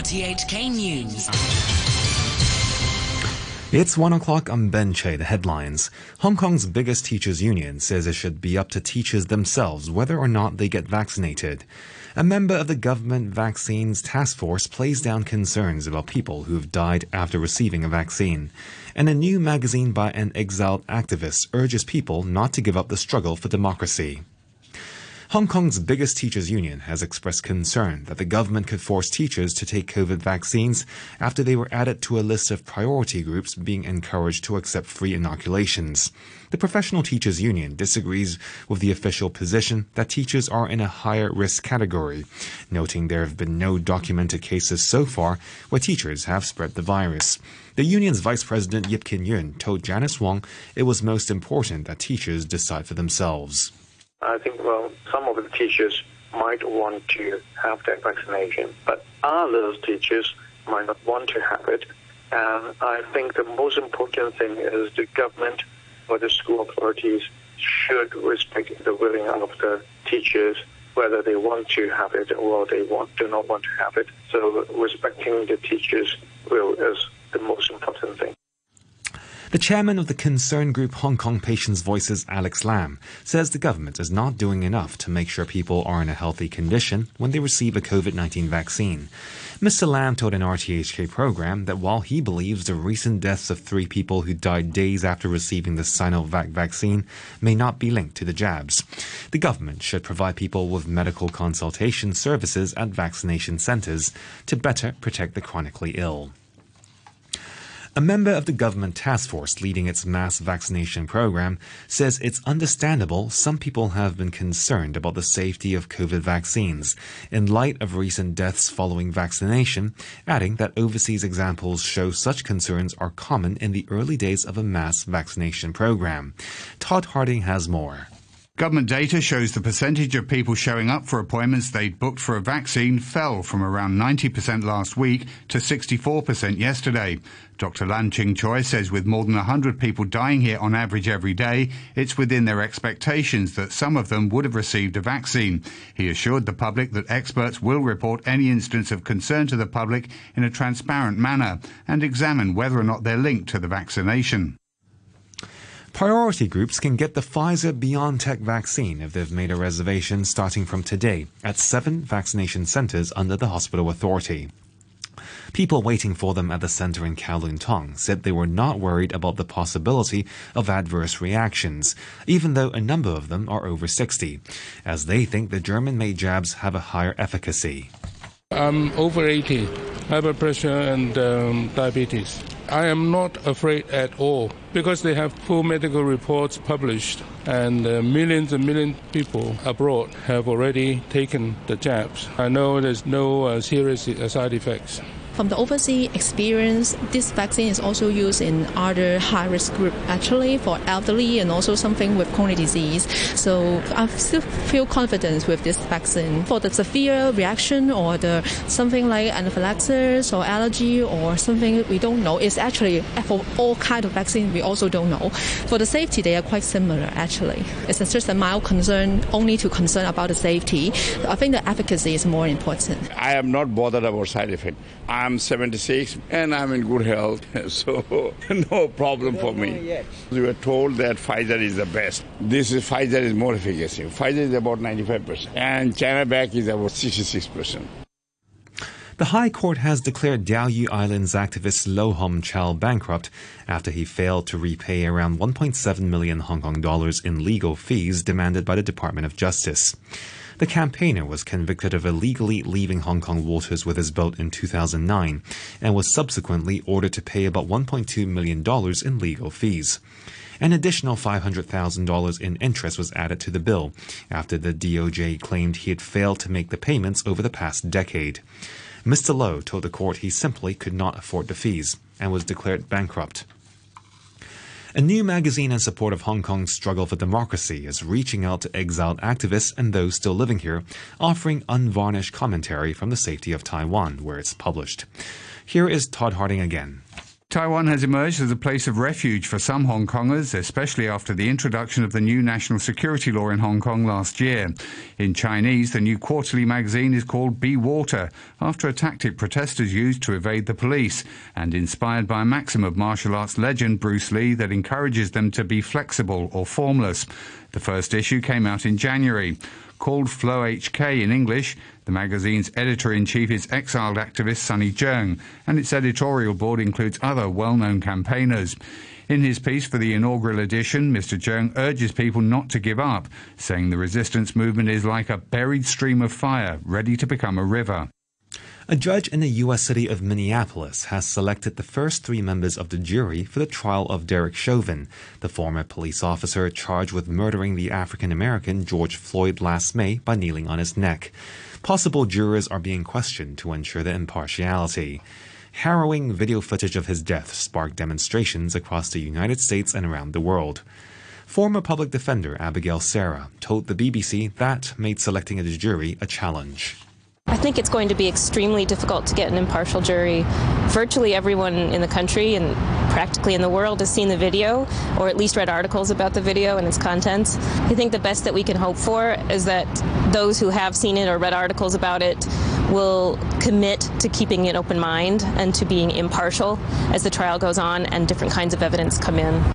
RTHK News. It's one o'clock on Ben Che, the headlines. Hong Kong's biggest teachers union says it should be up to teachers themselves whether or not they get vaccinated. A member of the government vaccines task force plays down concerns about people who have died after receiving a vaccine. And a new magazine by an exiled activist urges people not to give up the struggle for democracy. Hong Kong's biggest teachers union has expressed concern that the government could force teachers to take COVID vaccines after they were added to a list of priority groups being encouraged to accept free inoculations. The professional teachers union disagrees with the official position that teachers are in a higher risk category, noting there have been no documented cases so far where teachers have spread the virus. The union's vice president Yip Kin Yuen told Janice Wong it was most important that teachers decide for themselves. I think, well, some of the teachers might want to have that vaccination, but other teachers might not want to have it. And I think the most important thing is the government or the school authorities should respect the willing of the teachers whether they want to have it or they want do not want to have it. So respecting the teachers' will is the most important thing. The chairman of the concern group Hong Kong Patients Voices, Alex Lam, says the government is not doing enough to make sure people are in a healthy condition when they receive a COVID 19 vaccine. Mr. Lam told an RTHK program that while he believes the recent deaths of three people who died days after receiving the Sinovac vaccine may not be linked to the jabs, the government should provide people with medical consultation services at vaccination centers to better protect the chronically ill. A member of the government task force leading its mass vaccination program says it's understandable some people have been concerned about the safety of COVID vaccines in light of recent deaths following vaccination, adding that overseas examples show such concerns are common in the early days of a mass vaccination program. Todd Harding has more. Government data shows the percentage of people showing up for appointments they'd booked for a vaccine fell from around 90% last week to 64% yesterday. Dr. Lam Ching Choi says with more than 100 people dying here on average every day, it's within their expectations that some of them would have received a vaccine. He assured the public that experts will report any instance of concern to the public in a transparent manner and examine whether or not they're linked to the vaccination. Priority groups can get the Pfizer BioNTech vaccine if they've made a reservation starting from today at seven vaccination centers under the hospital authority. People waiting for them at the center in Kowloon Tong said they were not worried about the possibility of adverse reactions, even though a number of them are over 60, as they think the German made jabs have a higher efficacy. I'm over 80, high blood pressure and um, diabetes. I am not afraid at all because they have full medical reports published, and uh, millions and millions of people abroad have already taken the jabs. I know there's no uh, serious side effects. From the overseas experience, this vaccine is also used in other high risk group, actually for elderly and also something with chronic disease. So I still feel confident with this vaccine. For the severe reaction or the something like anaphylaxis or allergy or something we don't know, it's actually for all kind of vaccine we also don't know. For the safety, they are quite similar actually. It's just a mild concern, only to concern about the safety. I think the efficacy is more important. I am not bothered about side effect. I'm 76 and I'm in good health, so no problem for me. We were told that Pfizer is the best. This is Pfizer is more efficacy. Pfizer is about 95%, and Sinovac is about 66%. The High Court has declared Diaoyu Islands activist Low Hom Chow bankrupt after he failed to repay around 1.7 million Hong Kong dollars in legal fees demanded by the Department of Justice. The campaigner was convicted of illegally leaving Hong Kong waters with his boat in 2009 and was subsequently ordered to pay about $1.2 million in legal fees. An additional $500,000 in interest was added to the bill after the DOJ claimed he had failed to make the payments over the past decade. Mr. Low told the court he simply could not afford the fees and was declared bankrupt. A new magazine in support of Hong Kong's struggle for democracy is reaching out to exiled activists and those still living here, offering unvarnished commentary from the safety of Taiwan, where it's published. Here is Todd Harding again. Taiwan has emerged as a place of refuge for some Hong Kongers, especially after the introduction of the new national security law in Hong Kong last year. In Chinese, the new quarterly magazine is called Be Water, after a tactic protesters used to evade the police, and inspired by a maxim of martial arts legend Bruce Lee that encourages them to be flexible or formless. The first issue came out in January. Called Flow HK in English, the magazine's editor in chief is exiled activist Sunny Cheung, and its editorial board includes other well known campaigners. In his piece for the inaugural edition, Mr. Cheung urges people not to give up, saying the resistance movement is like a buried stream of fire ready to become a river. A judge in the U.S. city of Minneapolis has selected the first three members of the jury for the trial of Derek Chauvin, the former police officer charged with murdering the African American George Floyd last May by kneeling on his neck. Possible jurors are being questioned to ensure their impartiality. Harrowing video footage of his death sparked demonstrations across the United States and around the world. Former public defender Abigail Serra told the BBC that made selecting a jury a challenge. I think it's going to be extremely difficult to get an impartial jury. Virtually everyone in the country and practically in the world has seen the video or at least read articles about the video and its contents. I think the best that we can hope for is that those who have seen it or read articles about it will commit to keeping an open mind and to being impartial as the trial goes on and different kinds of evidence come in.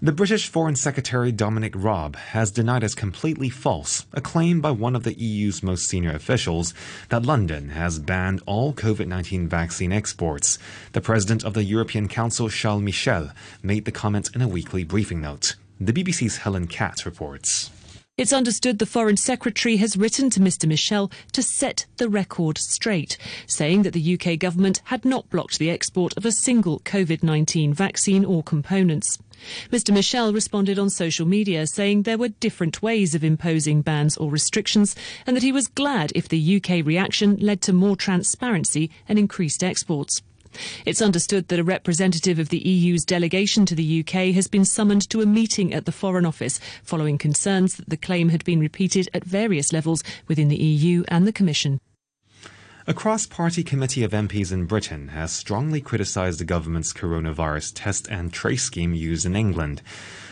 The British Foreign Secretary Dominic Raab has denied as completely false a claim by one of the EU's most senior officials that London has banned all COVID 19 vaccine exports. The president of the European Council, Charles Michel, made the comment in a weekly briefing note. The BBC's Helen Catt reports. It's understood the Foreign Secretary has written to Mr Michel to set the record straight, saying that the UK government had not blocked the export of a single COVID 19 vaccine or components. Mr Michel responded on social media saying there were different ways of imposing bans or restrictions and that he was glad if the UK reaction led to more transparency and increased exports. It's understood that a representative of the EU's delegation to the UK has been summoned to a meeting at the Foreign Office following concerns that the claim had been repeated at various levels within the EU and the Commission. A cross party committee of MPs in Britain has strongly criticised the government's coronavirus test and trace scheme used in England.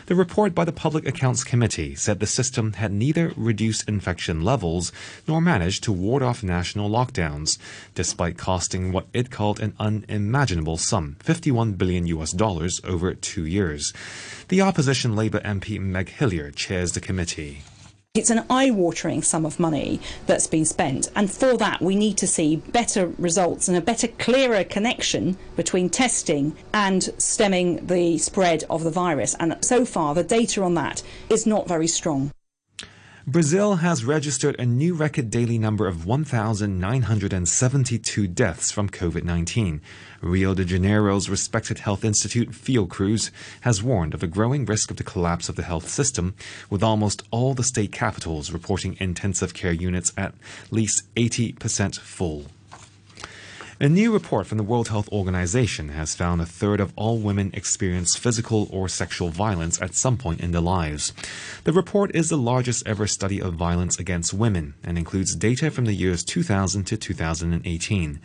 The report by the Public Accounts Committee said the system had neither reduced infection levels nor managed to ward off national lockdowns, despite costing what it called an unimaginable sum 51 billion US dollars over two years. The opposition Labour MP Meg Hillier chairs the committee. It's an eye watering sum of money that's been spent, and for that, we need to see better results and a better, clearer connection between testing and stemming the spread of the virus. And so far, the data on that is not very strong. Brazil has registered a new record daily number of 1,972 deaths from COVID 19. Rio de Janeiro's respected health institute, Fiocruz, has warned of a growing risk of the collapse of the health system, with almost all the state capitals reporting intensive care units at least 80% full. A new report from the World Health Organization has found a third of all women experience physical or sexual violence at some point in their lives. The report is the largest ever study of violence against women and includes data from the years 2000 to 2018.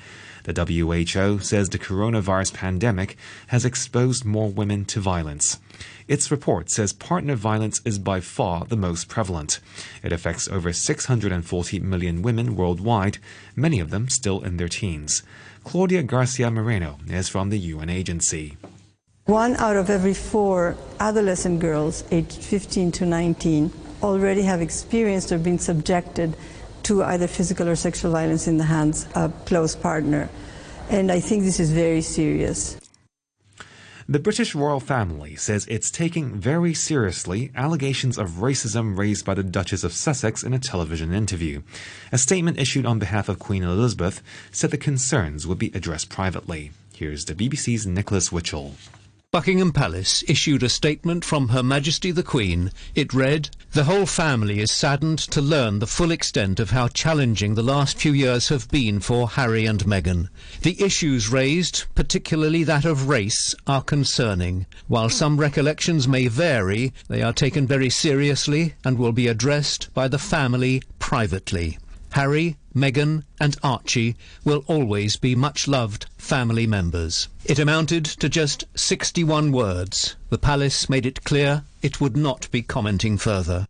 The WHO says the coronavirus pandemic has exposed more women to violence. Its report says partner violence is by far the most prevalent. It affects over 640 million women worldwide, many of them still in their teens. Claudia Garcia Moreno is from the UN agency. One out of every four adolescent girls aged 15 to 19 already have experienced or been subjected to either physical or sexual violence in the hands of a close partner. And I think this is very serious. The British royal family says it's taking very seriously allegations of racism raised by the Duchess of Sussex in a television interview. A statement issued on behalf of Queen Elizabeth said the concerns would be addressed privately. Here's the BBC's Nicholas Witchell. Buckingham Palace issued a statement from Her Majesty the Queen. It read, The whole family is saddened to learn the full extent of how challenging the last few years have been for Harry and Meghan. The issues raised, particularly that of race, are concerning. While some recollections may vary, they are taken very seriously and will be addressed by the family privately. Harry, Meghan, and Archie will always be much loved family members. It amounted to just 61 words. The palace made it clear it would not be commenting further.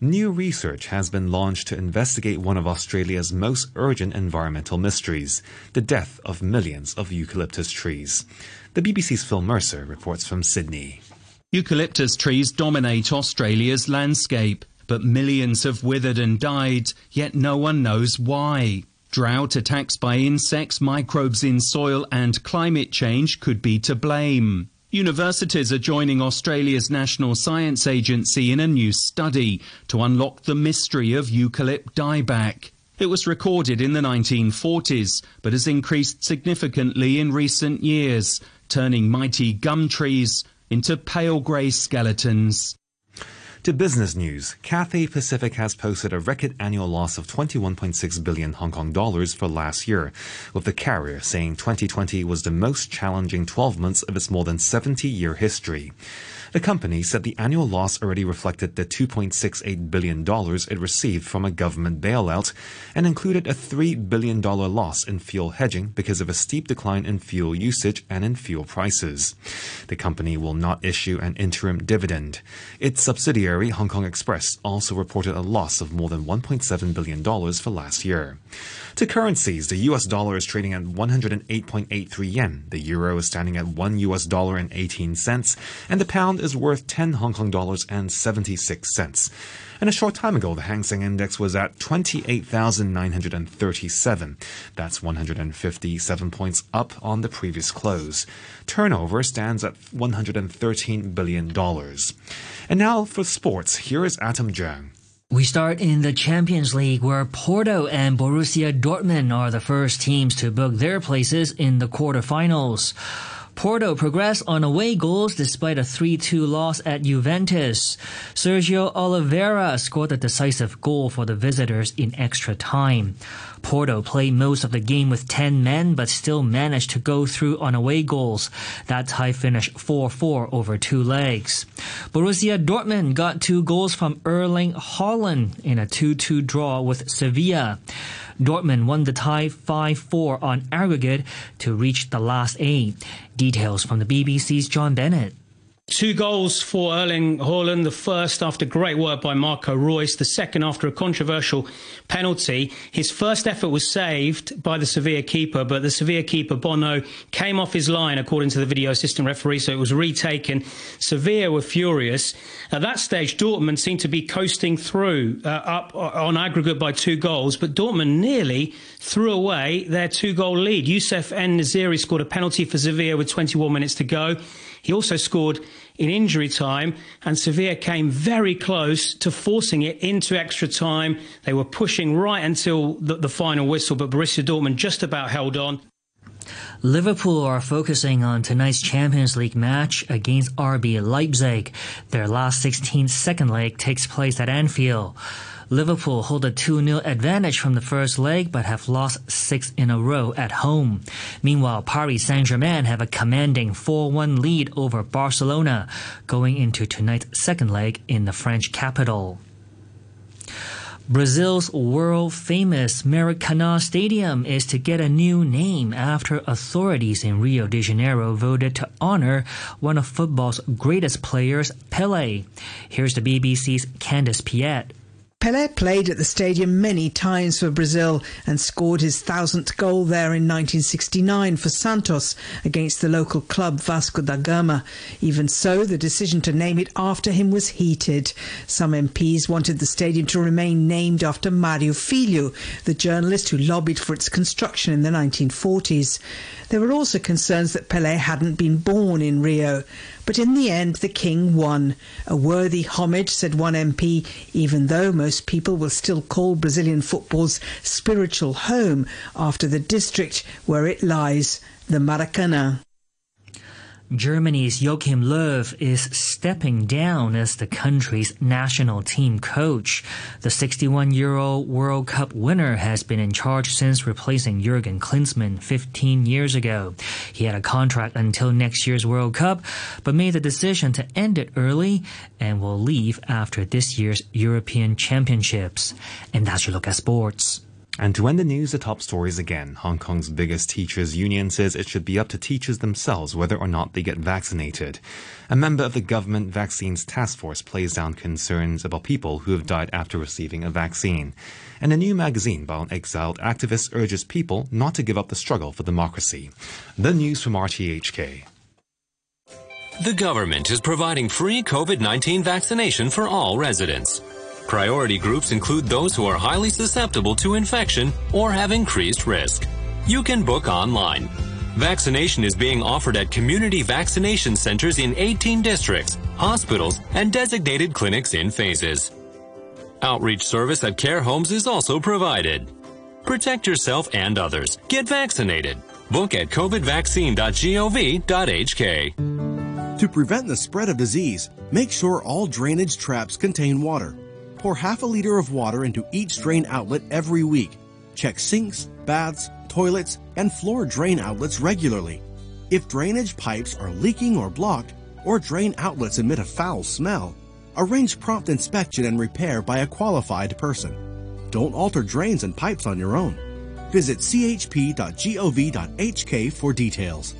New research has been launched to investigate one of Australia's most urgent environmental mysteries the death of millions of eucalyptus trees. The BBC's Phil Mercer reports from Sydney. Eucalyptus trees dominate Australia's landscape, but millions have withered and died, yet no one knows why. Drought, attacks by insects, microbes in soil, and climate change could be to blame. Universities are joining Australia's National Science Agency in a new study to unlock the mystery of eucalypt dieback. It was recorded in the 1940s, but has increased significantly in recent years, turning mighty gum trees into pale grey skeletons. To business news, Cathay Pacific has posted a record annual loss of 21.6 billion Hong Kong dollars for last year, with the carrier saying 2020 was the most challenging 12 months of its more than 70 year history. The company said the annual loss already reflected the $2.68 billion it received from a government bailout and included a $3 billion loss in fuel hedging because of a steep decline in fuel usage and in fuel prices. The company will not issue an interim dividend. Its subsidiary, Hong Kong Express, also reported a loss of more than $1.7 billion for last year. To currencies, the US dollar is trading at 108.83 yen, the euro is standing at 1 US dollar and 18 cents, and the pound is worth 10 Hong Kong dollars and 76 cents. And a short time ago, the Hang Seng Index was at 28,937. That's 157 points up on the previous close. Turnover stands at $113 billion. And now for sports, here is Atom Jung. We start in the Champions League where Porto and Borussia Dortmund are the first teams to book their places in the quarterfinals. Porto progressed on away goals despite a 3-2 loss at Juventus. Sergio Oliveira scored the decisive goal for the visitors in extra time. Porto played most of the game with 10 men but still managed to go through on away goals. That tie finished 4-4 over two legs. Borussia Dortmund got two goals from Erling Haaland in a 2-2 draw with Sevilla. Dortmund won the tie 5-4 on aggregate to reach the last eight. Details from the BBC's John Bennett. Two goals for Erling Haaland. The first after great work by Marco Reus, The second after a controversial penalty. His first effort was saved by the Sevilla keeper, but the Sevilla keeper Bono came off his line according to the video assistant referee, so it was retaken. Sevilla were furious. At that stage, Dortmund seemed to be coasting through uh, up on aggregate by two goals, but Dortmund nearly threw away their two-goal lead. Youssef En-Nesyri scored a penalty for Sevilla with 21 minutes to go. He also scored in injury time, and Sevilla came very close to forcing it into extra time. They were pushing right until the, the final whistle, but Borussia Dortmund just about held on. Liverpool are focusing on tonight's Champions League match against RB Leipzig. Their last 16 second leg takes place at Anfield. Liverpool hold a 2-0 advantage from the first leg but have lost six in a row at home. Meanwhile, Paris Saint-Germain have a commanding 4-1 lead over Barcelona going into tonight's second leg in the French capital. Brazil's world famous Maracanã Stadium is to get a new name after authorities in Rio de Janeiro voted to honor one of football's greatest players, Pele. Here's the BBC's Candice Piette. Pelé played at the stadium many times for Brazil and scored his thousandth goal there in 1969 for Santos against the local club Vasco da Gama. Even so, the decision to name it after him was heated. Some MPs wanted the stadium to remain named after Mario Filho, the journalist who lobbied for its construction in the 1940s. There were also concerns that Pelé hadn't been born in Rio. But in the end, the king won. A worthy homage, said one MP, even though most people will still call Brazilian football's spiritual home after the district where it lies, the Maracanã. Germany's Joachim Löw is stepping down as the country's national team coach. The 61 year old World Cup winner has been in charge since replacing Jurgen Klinsmann 15 years ago. He had a contract until next year's World Cup, but made the decision to end it early and will leave after this year's European Championships. And that's your look at sports. And to end the news, the top stories again. Hong Kong's biggest teachers union says it should be up to teachers themselves whether or not they get vaccinated. A member of the government vaccines task force plays down concerns about people who have died after receiving a vaccine. And a new magazine by an exiled activist urges people not to give up the struggle for democracy. The news from RTHK. The government is providing free COVID-19 vaccination for all residents. Priority groups include those who are highly susceptible to infection or have increased risk. You can book online. Vaccination is being offered at community vaccination centers in 18 districts, hospitals, and designated clinics in phases. Outreach service at care homes is also provided. Protect yourself and others. Get vaccinated. Book at covidvaccine.gov.hk. To prevent the spread of disease, make sure all drainage traps contain water. Pour half a liter of water into each drain outlet every week. Check sinks, baths, toilets, and floor drain outlets regularly. If drainage pipes are leaking or blocked, or drain outlets emit a foul smell, arrange prompt inspection and repair by a qualified person. Don't alter drains and pipes on your own. Visit chp.gov.hk for details.